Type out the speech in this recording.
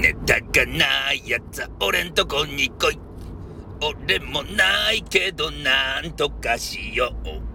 ネタがないやつは俺んとこに来い。俺もないけどなんとかしよう。